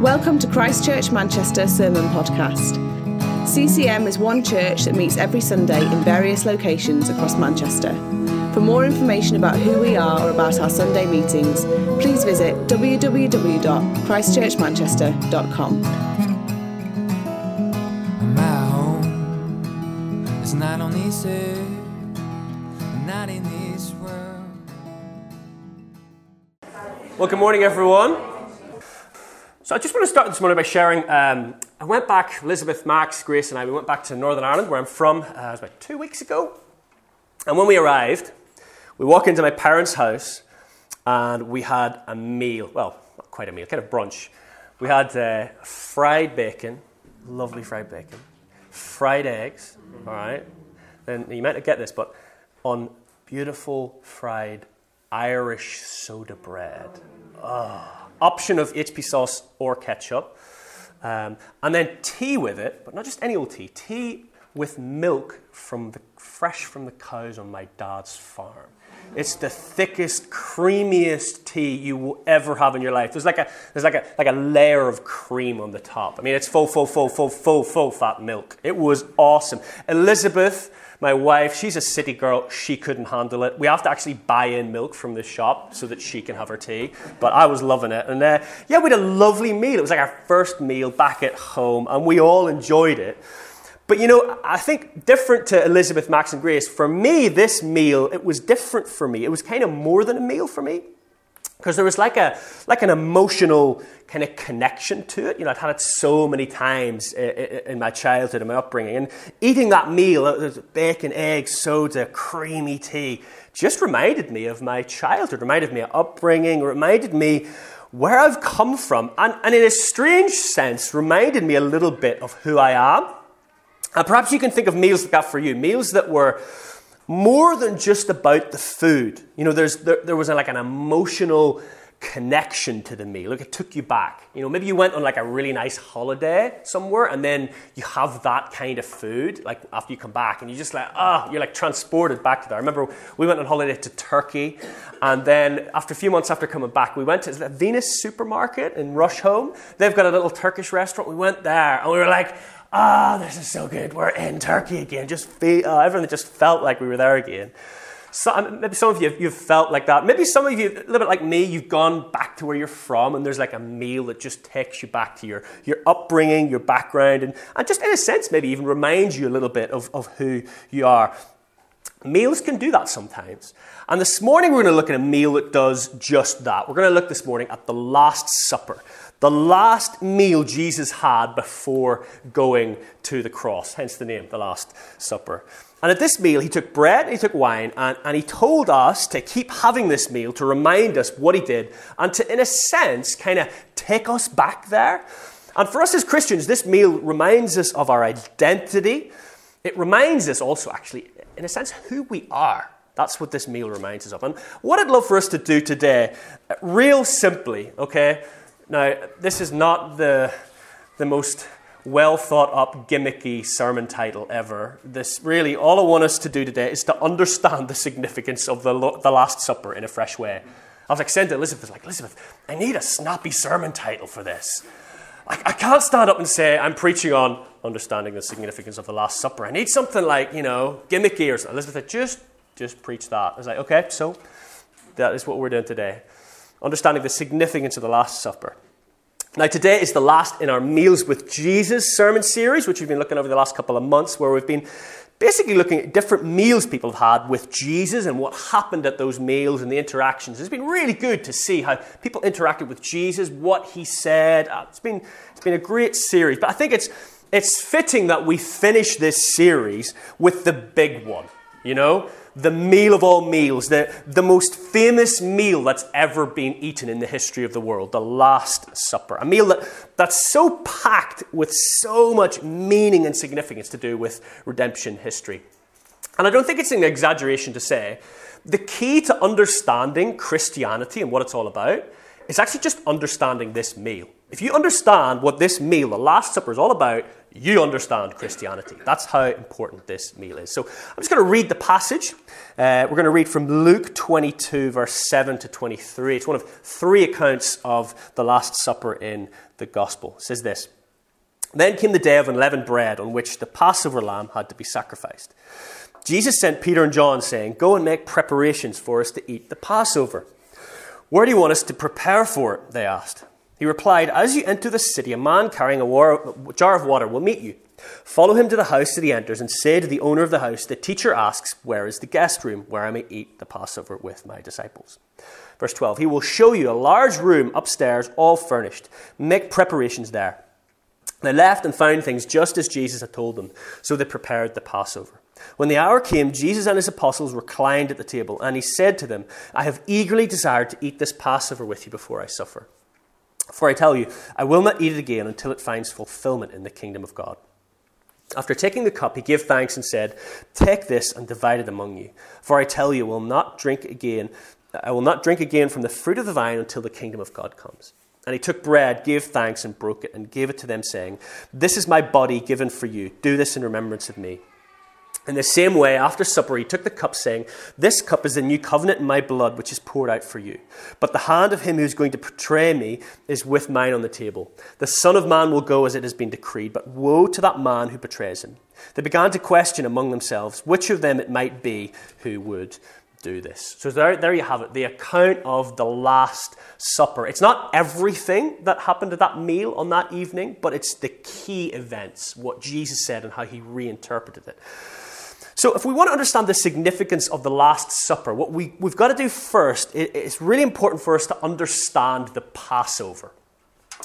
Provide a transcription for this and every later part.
Welcome to Christchurch Manchester Sermon Podcast. CCM is one church that meets every Sunday in various locations across Manchester. For more information about who we are or about our Sunday meetings, please visit www.christchurchmanchester.com. My home is not on this earth, not in this world. Well, good morning, everyone. So, I just want to start this morning by sharing. Um, I went back, Elizabeth, Max, Grace, and I, we went back to Northern Ireland, where I'm from, uh, it was about two weeks ago. And when we arrived, we walk into my parents' house and we had a meal. Well, not quite a meal, kind of brunch. We had uh, fried bacon, lovely fried bacon, fried eggs, all right. Then you might not get this, but on beautiful fried Irish soda bread. Ah, option of HP sauce or ketchup. Um, and then tea with it, but not just any old tea, tea with milk from the, fresh from the cows on my dad's farm. It's the thickest, creamiest tea you will ever have in your life. There's like a, there's like a, like a layer of cream on the top. I mean, it's full, full, full, full, full, full fat milk. It was awesome. Elizabeth, my wife, she's a city girl. She couldn't handle it. We have to actually buy in milk from the shop so that she can have her tea. But I was loving it. And uh, yeah, we had a lovely meal. It was like our first meal back at home, and we all enjoyed it. But you know, I think different to Elizabeth, Max, and Grace, for me, this meal, it was different for me. It was kind of more than a meal for me. Because there was like, a, like an emotional kind of connection to it. You know, I'd had it so many times uh, uh, uh, in my childhood and my upbringing. And eating that meal, uh, bacon, eggs, soda, creamy tea, just reminded me of my childhood, reminded me of upbringing, reminded me where I've come from. And, and in a strange sense, reminded me a little bit of who I am. And perhaps you can think of meals like that for you meals that were more than just about the food. You know, there's, there, there was a, like an emotional connection to the meal. Like it took you back. You know, maybe you went on like a really nice holiday somewhere and then you have that kind of food, like after you come back and you just like, ah, oh, you're like transported back to there. I remember we went on holiday to Turkey and then after a few months after coming back, we went to the Venus supermarket in Rusholme. They've got a little Turkish restaurant. We went there and we were like, ah, oh, this is so good. We're in Turkey again. Just feel, uh, everything just felt like we were there again. So, maybe some of you you've felt like that. Maybe some of you, a little bit like me, you've gone back to where you're from, and there's like a meal that just takes you back to your, your upbringing, your background, and, and just in a sense, maybe even reminds you a little bit of, of who you are. Meals can do that sometimes. And this morning we're going to look at a meal that does just that. We're going to look this morning at the Last Supper the last meal Jesus had before going to the cross, hence the name, the Last Supper. And at this meal, he took bread he took wine, and, and he told us to keep having this meal to remind us what he did, and to, in a sense, kind of take us back there. And for us as Christians, this meal reminds us of our identity. It reminds us also, actually, in a sense, who we are. That's what this meal reminds us of. And what I'd love for us to do today, real simply, okay, now, this is not the, the most well thought up, gimmicky sermon title ever. This really, all I want us to do today is to understand the significance of the, the Last Supper in a fresh way. I was like, saying to Elizabeth, I was like, Elizabeth, I need a snappy sermon title for this. I, I can't stand up and say, I'm preaching on understanding the significance of the Last Supper. I need something like, you know, gimmicky or something. Elizabeth just, just preach that. I was like, okay, so that is what we're doing today understanding the significance of the Last Supper. Now, today is the last in our Meals with Jesus sermon series, which we've been looking over the last couple of months, where we've been basically looking at different meals people have had with Jesus and what happened at those meals and the interactions. It's been really good to see how people interacted with Jesus, what he said. Uh, it's been, it's been a great series, but I think it's, it's fitting that we finish this series with the big one, you know? The meal of all meals, the, the most famous meal that's ever been eaten in the history of the world, the Last Supper. A meal that, that's so packed with so much meaning and significance to do with redemption history. And I don't think it's an exaggeration to say the key to understanding Christianity and what it's all about is actually just understanding this meal. If you understand what this meal, the Last Supper, is all about, you understand Christianity. That's how important this meal is. So I'm just going to read the passage. Uh, we're going to read from Luke 22, verse 7 to 23. It's one of three accounts of the Last Supper in the Gospel. It says this Then came the day of unleavened bread on which the Passover lamb had to be sacrificed. Jesus sent Peter and John, saying, Go and make preparations for us to eat the Passover. Where do you want us to prepare for it? They asked. He replied, As you enter the city, a man carrying a, war, a jar of water will meet you. Follow him to the house that he enters and say to the owner of the house, The teacher asks, Where is the guest room where I may eat the Passover with my disciples? Verse 12 He will show you a large room upstairs, all furnished. Make preparations there. They left and found things just as Jesus had told them, so they prepared the Passover. When the hour came, Jesus and his apostles reclined at the table, and he said to them, I have eagerly desired to eat this Passover with you before I suffer. For I tell you, I will not eat it again until it finds fulfillment in the kingdom of God. After taking the cup, he gave thanks and said, Take this and divide it among you. For I tell you, I will not drink again. I will not drink again from the fruit of the vine until the kingdom of God comes. And he took bread, gave thanks, and broke it, and gave it to them, saying, This is my body given for you. Do this in remembrance of me. In the same way, after supper, he took the cup, saying, This cup is the new covenant in my blood, which is poured out for you. But the hand of him who is going to betray me is with mine on the table. The Son of Man will go as it has been decreed, but woe to that man who betrays him. They began to question among themselves which of them it might be who would do this. So there, there you have it, the account of the Last Supper. It's not everything that happened at that meal on that evening, but it's the key events, what Jesus said and how he reinterpreted it. So, if we want to understand the significance of the Last Supper, what we, we've got to do first, it, it's really important for us to understand the Passover.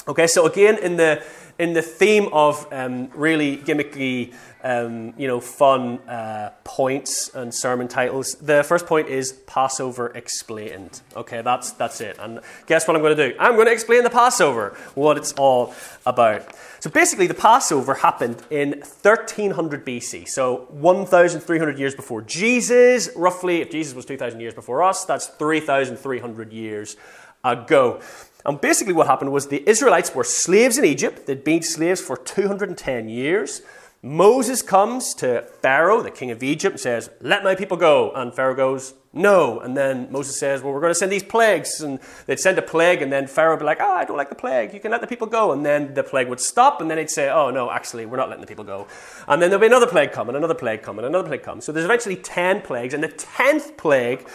Okay, so again, in the, in the theme of um, really gimmicky, um, you know, fun uh, points and sermon titles, the first point is Passover explained. Okay, that's, that's it. And guess what I'm going to do? I'm going to explain the Passover, what it's all about. So basically, the Passover happened in 1300 BC, so 1,300 years before Jesus. Roughly, if Jesus was 2,000 years before us, that's 3,300 years ago. And basically, what happened was the Israelites were slaves in Egypt. They'd been slaves for 210 years. Moses comes to Pharaoh, the king of Egypt, and says, Let my people go. And Pharaoh goes, No. And then Moses says, Well, we're going to send these plagues. And they'd send a plague, and then Pharaoh would be like, Oh, I don't like the plague. You can let the people go. And then the plague would stop, and then he'd say, Oh, no, actually, we're not letting the people go. And then there'll be another plague come, and another plague come, and another plague come. So there's eventually 10 plagues, and the 10th plague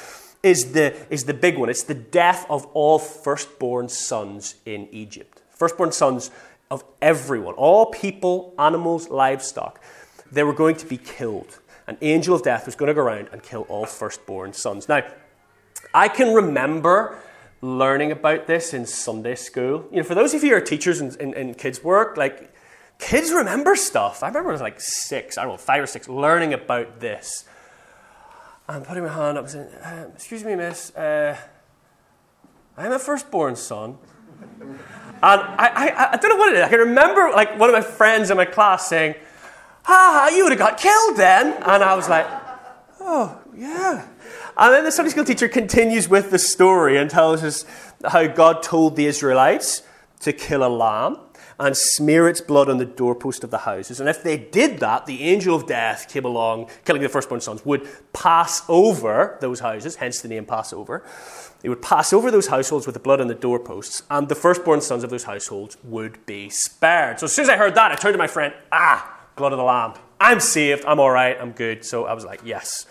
is the, is the big one. It's the death of all firstborn sons in Egypt. Firstborn sons of everyone, all people, animals, livestock, they were going to be killed. An angel of death was going to go around and kill all firstborn sons. Now, I can remember learning about this in Sunday school. You know, for those of you who are teachers in, in, in kids' work, like kids remember stuff. I remember I was like six, I don't know, five or six, learning about this. I'm putting my hand up and saying, uh, "Excuse me, miss, uh, I'm a firstborn son." And I, I, I don't know what it is. I can remember like one of my friends in my class saying, ah, you would have got killed then. And I was like, oh, yeah. And then the Sunday school teacher continues with the story and tells us how God told the Israelites to kill a lamb and smear its blood on the doorpost of the houses. And if they did that, the angel of death came along, killing the firstborn sons, would pass over those houses, hence the name Passover. He would pass over those households with the blood on the doorposts, and the firstborn sons of those households would be spared. So as soon as I heard that, I turned to my friend, ah, blood of the lamb. I'm saved, I'm all right, I'm good. So I was like, yes.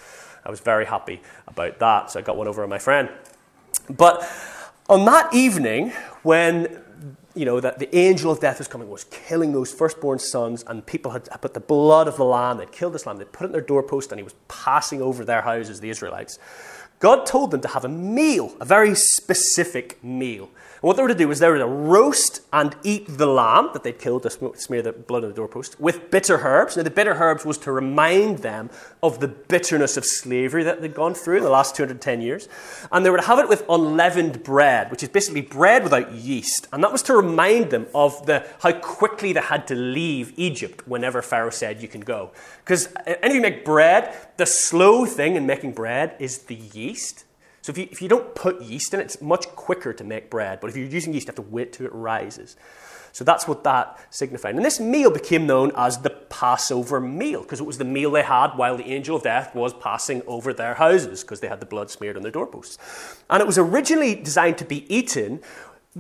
I was very happy about that. So I got one over on my friend. But on that evening, when you know, that the angel of death was coming, was killing those firstborn sons, and people had put the blood of the lamb, they'd killed this lamb, they'd put it in their doorpost, and he was passing over their houses, the Israelites. God told them to have a meal, a very specific meal. What they were to do was they were to roast and eat the lamb that they'd killed to smear the blood on the doorpost with bitter herbs. Now, the bitter herbs was to remind them of the bitterness of slavery that they'd gone through in the last 210 years. And they were to have it with unleavened bread, which is basically bread without yeast. And that was to remind them of the, how quickly they had to leave Egypt whenever Pharaoh said, You can go. Because uh, anything you make bread, the slow thing in making bread is the yeast. So if you, if you don't put yeast in it, it's much quicker to make bread. But if you're using yeast, you have to wait till it rises. So that's what that signified. And this meal became known as the Passover meal because it was the meal they had while the angel of death was passing over their houses because they had the blood smeared on their doorposts. And it was originally designed to be eaten.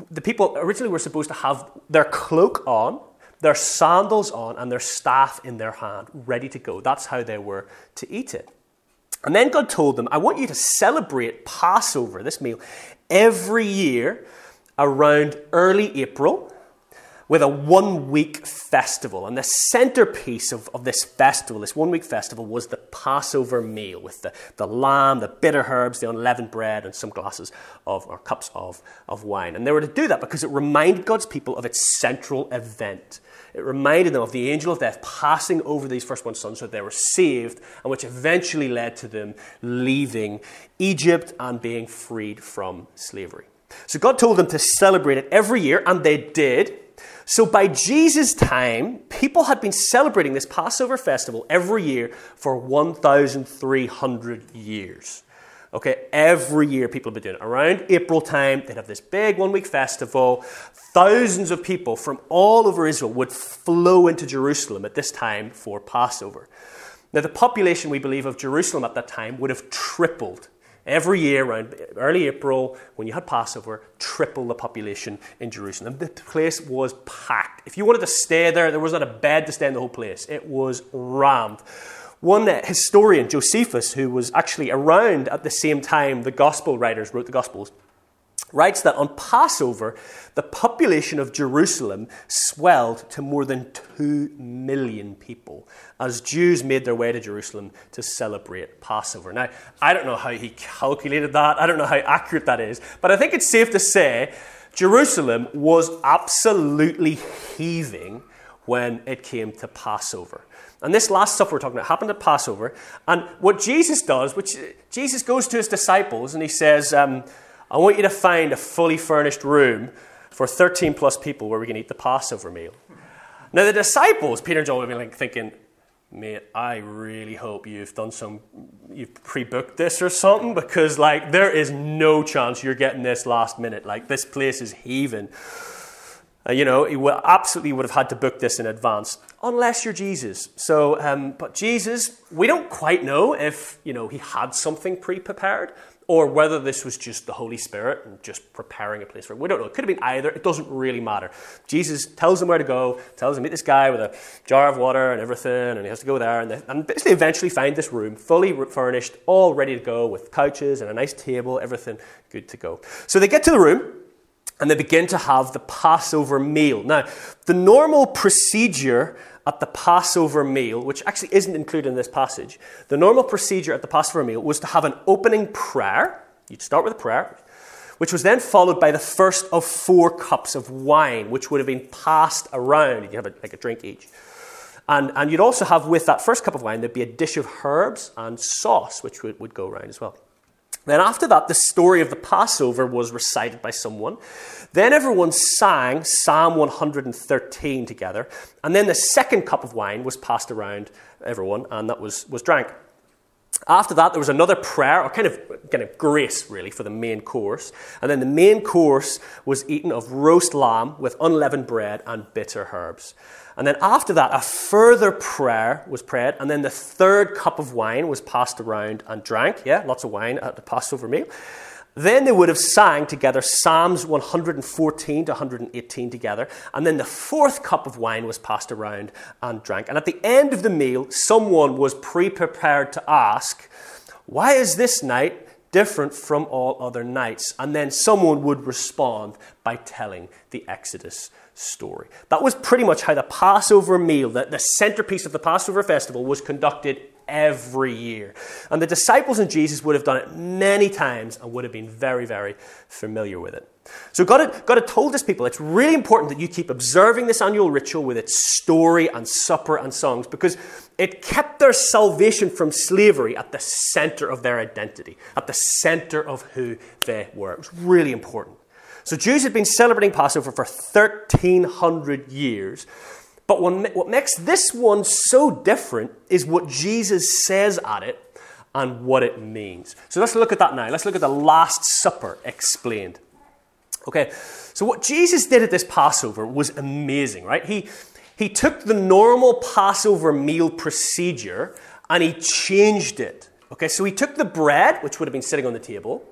The people originally were supposed to have their cloak on, their sandals on, and their staff in their hand, ready to go. That's how they were to eat it. And then God told them, I want you to celebrate Passover, this meal, every year around early April with a one week festival. And the centerpiece of, of this festival, this one week festival, was the Passover meal with the, the lamb, the bitter herbs, the unleavened bread, and some glasses of, or cups of, of wine. And they were to do that because it reminded God's people of its central event. It reminded them of the angel of death passing over these firstborn sons so that they were saved, and which eventually led to them leaving Egypt and being freed from slavery. So God told them to celebrate it every year, and they did. So by Jesus' time, people had been celebrating this Passover festival every year for 1,300 years. Okay, every year people have been doing it. Around April time, they'd have this big one week festival. Thousands of people from all over Israel would flow into Jerusalem at this time for Passover. Now, the population, we believe, of Jerusalem at that time would have tripled Every year, around early April, when you had Passover, triple the population in Jerusalem. The place was packed. If you wanted to stay there, there wasn't a bed to stay in the whole place. It was rammed. One historian, Josephus, who was actually around at the same time the gospel writers wrote the Gospels, writes that on Passover, the population of Jerusalem swelled to more than 2 million people as Jews made their way to Jerusalem to celebrate Passover. Now, I don't know how he calculated that, I don't know how accurate that is, but I think it's safe to say Jerusalem was absolutely heaving when it came to Passover. And this last supper we're talking about happened at Passover. And what Jesus does, which Jesus goes to his disciples and he says, um, I want you to find a fully furnished room for 13 plus people where we can eat the Passover meal. Now, the disciples, Peter and John, would be like thinking, mate, I really hope you've done some, you've pre booked this or something because, like, there is no chance you're getting this last minute. Like, this place is heaving. Uh, you know, you absolutely would have had to book this in advance, unless you're Jesus. So, um, but Jesus, we don't quite know if, you know, he had something pre prepared or whether this was just the Holy Spirit and just preparing a place for it. We don't know. It could have been either. It doesn't really matter. Jesus tells them where to go, tells them, to meet this guy with a jar of water and everything, and he has to go there and, they, and basically eventually find this room fully furnished, all ready to go with couches and a nice table, everything good to go. So they get to the room and they begin to have the Passover meal. Now, the normal procedure at the Passover meal, which actually isn't included in this passage, the normal procedure at the Passover meal was to have an opening prayer. You'd start with a prayer, which was then followed by the first of four cups of wine, which would have been passed around. You'd have a, like a drink each. And, and you'd also have with that first cup of wine, there'd be a dish of herbs and sauce, which would, would go around as well. Then, after that, the story of the Passover was recited by someone. Then everyone sang Psalm 113 together. And then the second cup of wine was passed around everyone, and that was, was drank. After that, there was another prayer, or kind of, kind of grace, really, for the main course. And then the main course was eaten of roast lamb with unleavened bread and bitter herbs. And then after that, a further prayer was prayed, and then the third cup of wine was passed around and drank. Yeah, lots of wine at the Passover meal. Then they would have sang together Psalms 114 to 118 together, and then the fourth cup of wine was passed around and drank. And at the end of the meal, someone was pre prepared to ask, Why is this night different from all other nights? And then someone would respond by telling the Exodus story. That was pretty much how the Passover meal, the, the centerpiece of the Passover festival, was conducted every year. And the disciples and Jesus would have done it many times and would have been very, very familiar with it. So God had, God had told his people it's really important that you keep observing this annual ritual with its story and supper and songs because it kept their salvation from slavery at the center of their identity, at the center of who they were. It was really important. So Jews had been celebrating Passover for 1,300 years. But what makes this one so different is what Jesus says at it and what it means. So let's look at that now. Let's look at the Last Supper explained. Okay, so what Jesus did at this Passover was amazing, right? He, he took the normal Passover meal procedure and he changed it. Okay, so he took the bread, which would have been sitting on the table,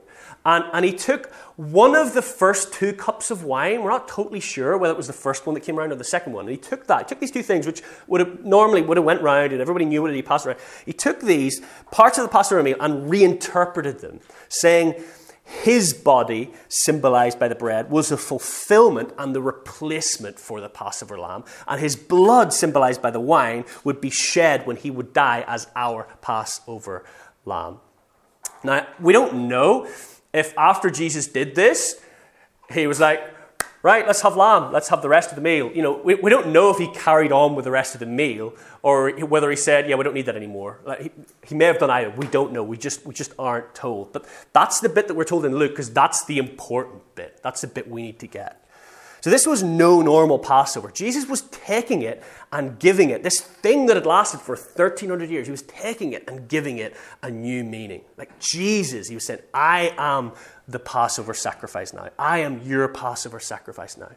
and, and he took one of the first two cups of wine. We're not totally sure whether it was the first one that came around or the second one. And he took that. He took these two things, which would have normally would have went round and everybody knew what he passed around. He took these parts of the Passover meal and reinterpreted them, saying his body, symbolized by the bread, was the fulfillment and the replacement for the Passover lamb. And his blood, symbolized by the wine, would be shed when he would die as our Passover lamb. Now, we don't know if after Jesus did this, he was like, right, let's have lamb, let's have the rest of the meal. You know, we, we don't know if he carried on with the rest of the meal or whether he said, yeah, we don't need that anymore. Like, he, he may have done either. We don't know. We just, we just aren't told. But that's the bit that we're told in Luke because that's the important bit. That's the bit we need to get. So this was no normal Passover. Jesus was taking it and giving it, this thing that had lasted for 1300 years, he was taking it and giving it a new meaning. Like Jesus, he was saying, I am the Passover sacrifice now. I am your Passover sacrifice now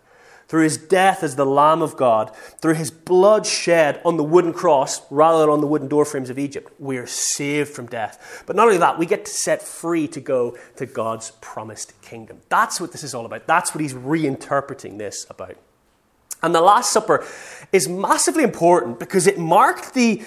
through his death as the Lamb of God, through his blood shed on the wooden cross rather than on the wooden doorframes of Egypt, we are saved from death. But not only that, we get to set free to go to God's promised kingdom. That's what this is all about. That's what he's reinterpreting this about. And the Last Supper is massively important because it marked the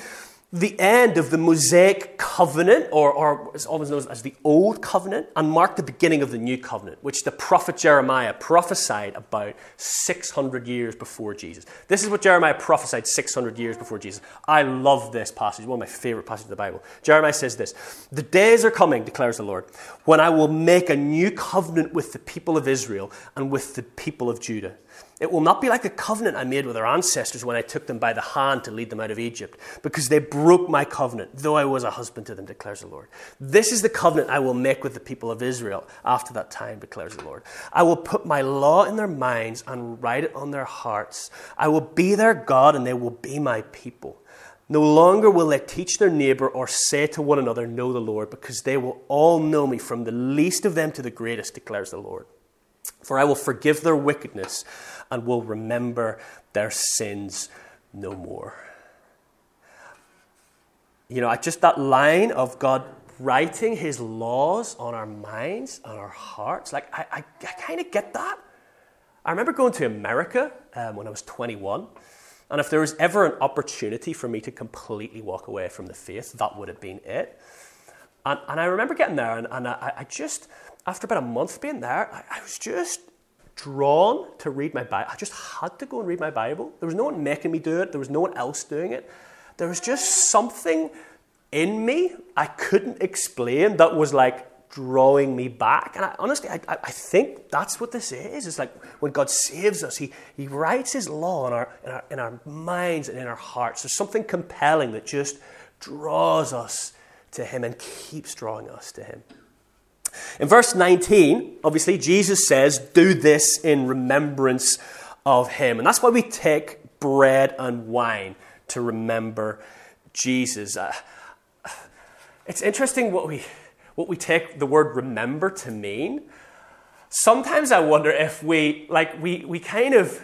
the end of the Mosaic covenant, or, or is always known as the Old Covenant, and marked the beginning of the New Covenant, which the prophet Jeremiah prophesied about 600 years before Jesus. This is what Jeremiah prophesied 600 years before Jesus. I love this passage, one of my favorite passages of the Bible. Jeremiah says this The days are coming, declares the Lord, when I will make a new covenant with the people of Israel and with the people of Judah it will not be like the covenant I made with our ancestors when I took them by the hand to lead them out of Egypt, because they broke my covenant, though I was a husband to them, declares the Lord. This is the covenant I will make with the people of Israel after that time, declares the Lord. I will put my law in their minds and write it on their hearts. I will be their God, and they will be my people. No longer will they teach their neighbor or say to one another, Know the Lord, because they will all know me, from the least of them to the greatest, declares the Lord. For I will forgive their wickedness and will remember their sins no more. You know, just that line of God writing his laws on our minds, on our hearts, like, I, I, I kind of get that. I remember going to America um, when I was 21. And if there was ever an opportunity for me to completely walk away from the faith, that would have been it. And, and I remember getting there, and, and I, I, just, after about a month being there, I, I was just drawn to read my Bible. I just had to go and read my Bible. There was no one making me do it, there was no one else doing it. There was just something in me I couldn't explain that was like drawing me back. And I, honestly, I, I think that's what this is. It's like when God saves us, He, he writes His law in our, in, our, in our minds and in our hearts. There's something compelling that just draws us to Him and keeps drawing us to Him. In verse 19, obviously, Jesus says, Do this in remembrance of him. And that's why we take bread and wine to remember Jesus. Uh, it's interesting what we, what we take the word remember to mean. Sometimes I wonder if we, like, we, we kind of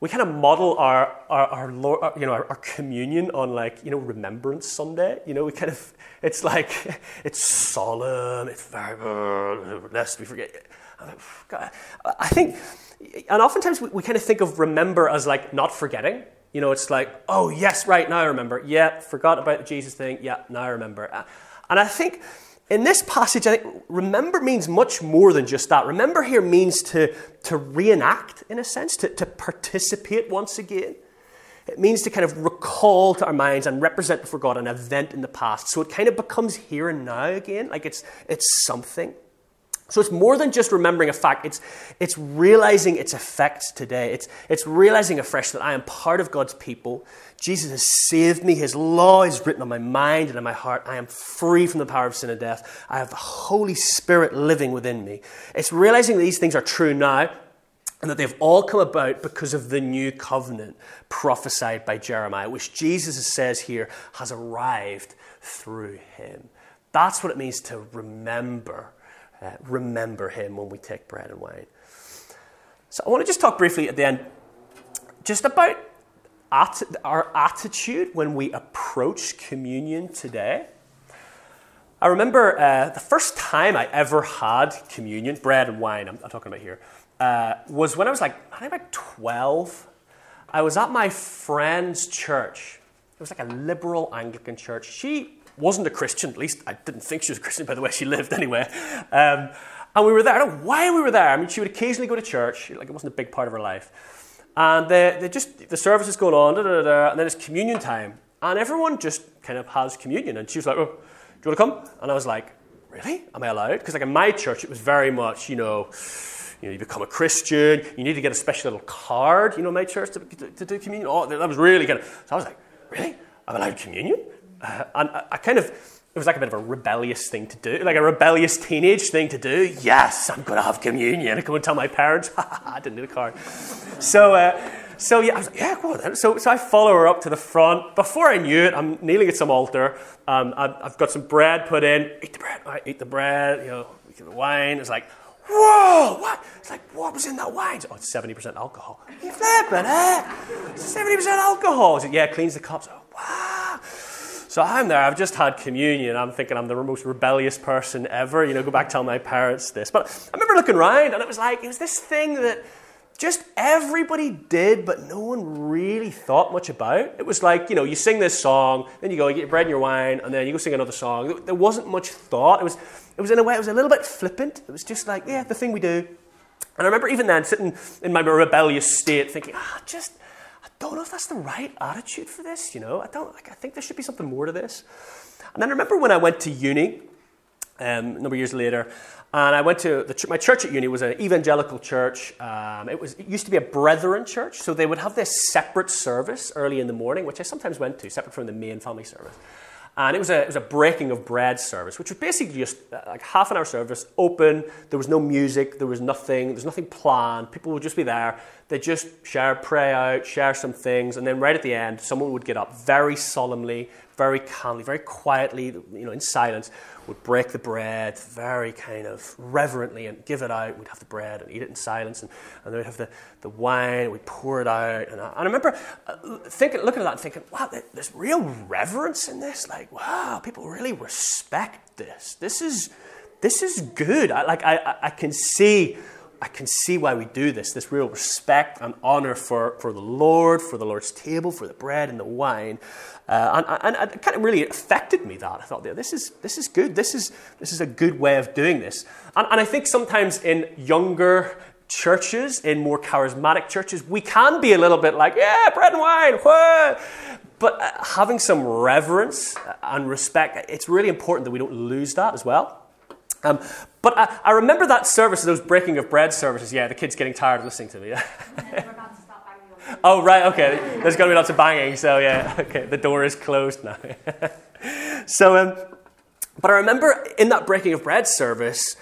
we kind of model our, our, our, our you know, our, our, communion on like, you know, Remembrance Sunday. You know, we kind of, it's like, it's solemn, it's very, uh, lest we forget. I think, and oftentimes we, we kind of think of remember as like not forgetting. You know, it's like, oh, yes, right, now I remember. Yeah, forgot about the Jesus thing. Yeah, now I remember. And I think in this passage, I think remember means much more than just that. Remember here means to, to reenact, in a sense, to, to participate once again. It means to kind of recall to our minds and represent before God an event in the past. So it kind of becomes here and now again, like it's, it's something. So it's more than just remembering a fact, it's, it's realizing its effects today. It's, it's realizing afresh that I am part of God's people. Jesus has saved me. His law is written on my mind and in my heart. I am free from the power of sin and death. I have the Holy Spirit living within me. It's realizing that these things are true now and that they've all come about because of the new covenant prophesied by Jeremiah, which Jesus says here has arrived through him. That's what it means to remember. Uh, remember Him when we take bread and wine. So I want to just talk briefly at the end just about at- our attitude when we approach communion today. I remember uh, the first time I ever had communion, bread and wine, I'm, I'm talking about here, uh, was when I was like, I think about 12. I was at my friend's church. It was like a liberal Anglican church. She wasn't a Christian, at least I didn't think she was a Christian by the way she lived anyway. Um, and we were there. I don't know why we were there. I mean, she would occasionally go to church, like it wasn't a big part of her life. And they, they just, the service is going on, da, da, da, and then it's communion time. And everyone just kind of has communion. And she was like, oh, do you want to come? And I was like, really? Am I allowed? Because like in my church, it was very much, you know, you know, you become a Christian, you need to get a special little card, you know, my church to, to, to do communion. Oh, that was really of, so I was like, really? I'm allowed communion? Uh, and I, kind of, it was like a bit of a rebellious thing to do, like a rebellious teenage thing to do. Yes, I'm going to have communion. I go and tell my parents, I didn't need a card. So, uh, so yeah, I was like, yeah, on then. So, so I follow her up to the front. Before I knew it, I'm kneeling at some altar. Um, I've, I've, got some bread put in. Eat the bread. I eat the bread. You know, get the wine. It's like, whoa, what? It's like, what was in that wine? Oh, it's 70% alcohol. You flipping, eh? 70% alcohol. Like, yeah, cleans the cups. Oh, wow. So I'm there, I've just had communion. I'm thinking I'm the most rebellious person ever. You know, go back tell my parents this. But I remember looking around and it was like, it was this thing that just everybody did, but no one really thought much about. It was like, you know, you sing this song, then you go, you get your bread and your wine, and then you go sing another song. There wasn't much thought. It was, it was in a way, it was a little bit flippant. It was just like, yeah, the thing we do. And I remember even then sitting in my rebellious state thinking, ah, just, don't know if that's the right attitude for this, you know? I don't, I think there should be something more to this. And then I remember when I went to uni, um, a number of years later, and I went to ch- my church at uni was an evangelical church. Um, it was it used to be a brethren church, so they would have this separate service early in the morning, which I sometimes went to, separate from the main family service. And it was a, it was a breaking of bread service, which was basically just uh, like half an hour service, open. There was no music, there was nothing, there's nothing planned. People would just be there. They'd just share, pray out, share some things, and then right at the end, someone would get up very solemnly, very calmly, very quietly, you know, in silence, would break the bread very kind of reverently and give it out. We'd have the bread and eat it in silence, and, and then we'd have the, the wine, we'd pour it out. And I, and I remember uh, thinking, looking at that and thinking, wow, there's real reverence in this. Like, wow, people really respect this. This is, this is good. I, like, I, I can see I can see why we do this this real respect and honor for, for the Lord, for the Lord's table, for the bread and the wine. Uh, and, and, it kind of really affected me that. I thought, this is, this is good. This is, this is a good way of doing this. And, and I think sometimes in younger churches, in more charismatic churches, we can be a little bit like, yeah, bread and wine, what? But uh, having some reverence and respect, it's really important that we don't lose that as well. Um, but I, I, remember that service, those breaking of bread services. Yeah, the kids getting tired of listening to me. oh, right, okay. There's going to be lots of banging, so yeah, okay, the door is closed now. so, um, but I remember in that breaking of bread service,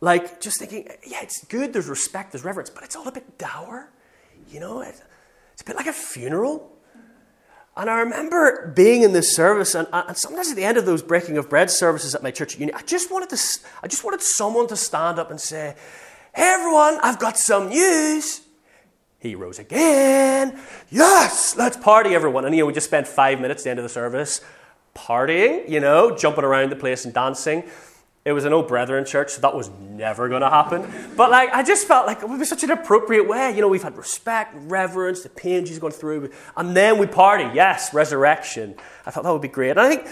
like just thinking, yeah, it's good, there's respect, there's reverence, but it's all a bit dour. You know, it's, it's a bit like a funeral. And I remember being in this service, and, and, sometimes at the end of those breaking of bread services at my church at uni, I just wanted to, I just wanted someone to stand up and say, "Hey everyone, I've got some news." He rose again. Yes, let's party, everyone. And you know, we just spent five minutes at the end of the service partying, you know, jumping around the place and dancing. It was an old brethren church, so that was never going to happen. But like, I just felt like it would be such an appropriate way. You know, we've had respect, reverence, the pain she's gone through, and then we party. Yes, resurrection. I thought that would be great. And I think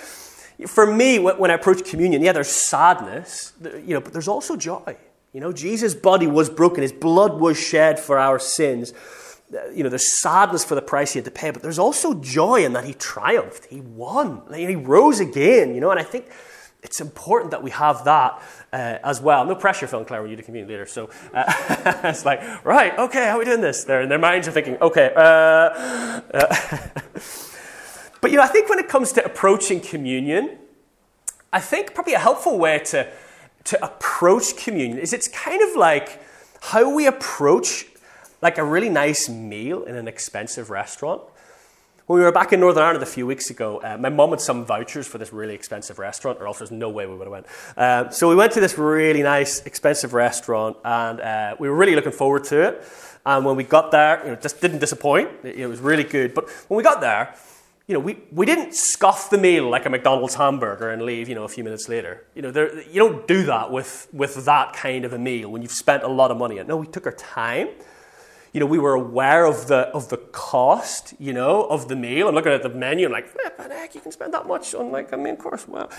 for me, when I approach communion, yeah, there's sadness, you know, but there's also joy. You know, Jesus' body was broken, his blood was shed for our sins. You know, there's sadness for the price he had to pay, but there's also joy in that he triumphed. He won. He rose again, you know, and I think it's important that we have that uh, as well. No pressure, Phil and Claire, when you do community leader. So uh, it's like, right, okay, how are we doing this? They're in their minds are thinking, okay. Uh, uh but you know, I think when it comes to approaching communion, I think probably a helpful way to to approach communion is it's kind of like how we approach like a really nice meal in an expensive restaurant when we were back in Northern Ireland a few weeks ago, uh, my mum had some vouchers for this really expensive restaurant, or else there's no way we would have went. Uh, so we went to this really nice, expensive restaurant, and uh, we were really looking forward to it. And when we got there, you know, it just didn't disappoint. It, it was really good. But when we got there, you know, we, we didn't scoff the meal like a McDonald's hamburger and leave, you know, a few minutes later. You know, there, you don't do that with, with that kind of a meal when you've spent a lot of money. No, we took our time you know, we were aware of the, of the cost, you know, of the meal. I'm looking at the menu I'm like, eh, heck, you can spend that much on like a main course. Well,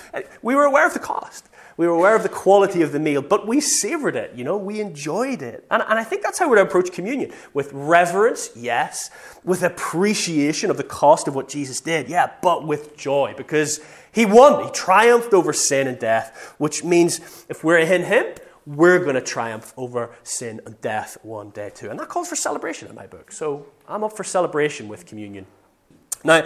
we were aware of the cost. We were aware of the quality of the meal, but we savored it, you know, we enjoyed it. And, and I think that's how we'd approach communion. With reverence, yes. With appreciation of the cost of what Jesus did, yeah, but with joy because he won. He triumphed over sin and death, which means if we're in him, we're going to triumph over sin and death one day too. And that calls for celebration in my book. So I'm up for celebration with communion. Now,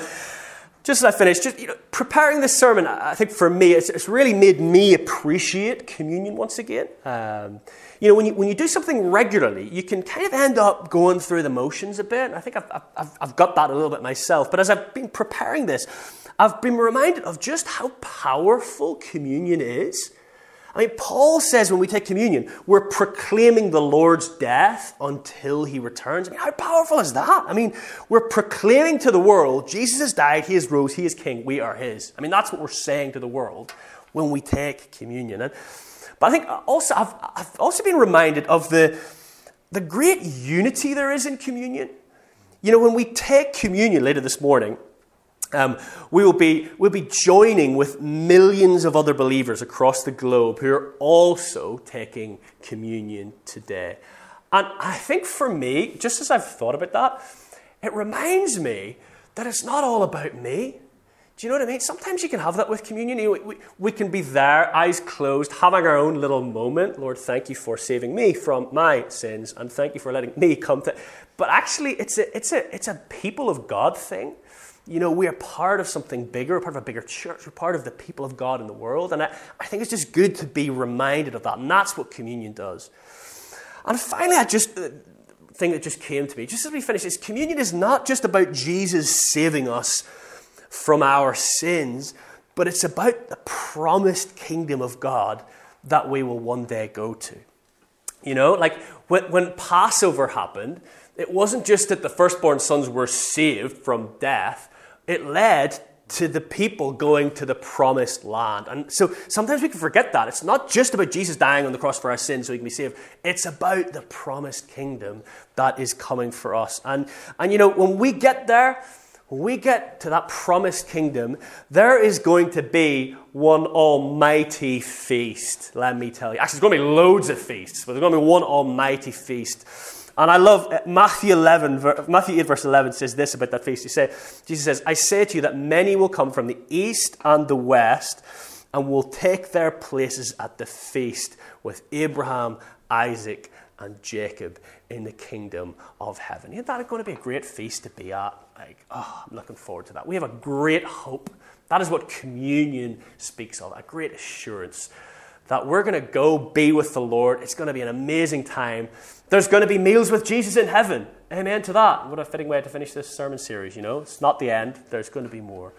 just as I finish, just you know, preparing this sermon, I think for me, it's, it's really made me appreciate communion once again. Um, you know, when you, when you do something regularly, you can kind of end up going through the motions a bit. I think I've, I've, I've got that a little bit myself. But as I've been preparing this, I've been reminded of just how powerful communion is I mean, Paul says when we take communion, we're proclaiming the Lord's death until he returns. I mean, how powerful is that? I mean, we're proclaiming to the world Jesus has died, he is rose, he is king, we are his. I mean, that's what we're saying to the world when we take communion. And, but I think also, I've, I've also been reminded of the, the great unity there is in communion. You know, when we take communion later this morning, um, we will be, we'll be joining with millions of other believers across the globe who are also taking communion today. And I think for me, just as I've thought about that, it reminds me that it's not all about me. Do you know what I mean? Sometimes you can have that with communion. Know, we, we can be there, eyes closed, having our own little moment. Lord, thank you for saving me from my sins, and thank you for letting me come to. But actually, it's a, it's a, it's a people of God thing you know, we are part of something bigger, part of a bigger church, we're part of the people of God in the world. And I, I think it's just good to be reminded of that. And that's what communion does. And finally, I just, the thing that just came to me, just as we finish, is communion is not just about Jesus saving us from our sins, but it's about the promised kingdom of God that we will one day go to. You know, like when, when Passover happened, it wasn't just that the firstborn sons were saved from death, it led to the people going to the promised land. And so sometimes we can forget that. It's not just about Jesus dying on the cross for our sins so we can be saved. It's about the promised kingdom that is coming for us. And, and you know, when we get there, when we get to that promised kingdom, there is going to be one almighty feast, let me tell you. Actually, there's going to be loads of feasts, but there's going to be one almighty feast and I love uh, Matthew 11, Matthew 8, verse 11 says this about that feast. He said, Jesus says, I say to you that many will come from the east and the west and will take their places at the feast with Abraham, Isaac, and Jacob in the kingdom of heaven. Isn't that going to be a great feast to be at? Like, oh, I'm looking forward to that. We have a great hope. That is what communion speaks of, a great assurance that we're going to go be with the Lord. It's going to be an amazing time. There's going to be meals with Jesus in heaven. Amen to that. What a fitting way to finish this sermon series, you know. It's not the end, there's going to be more.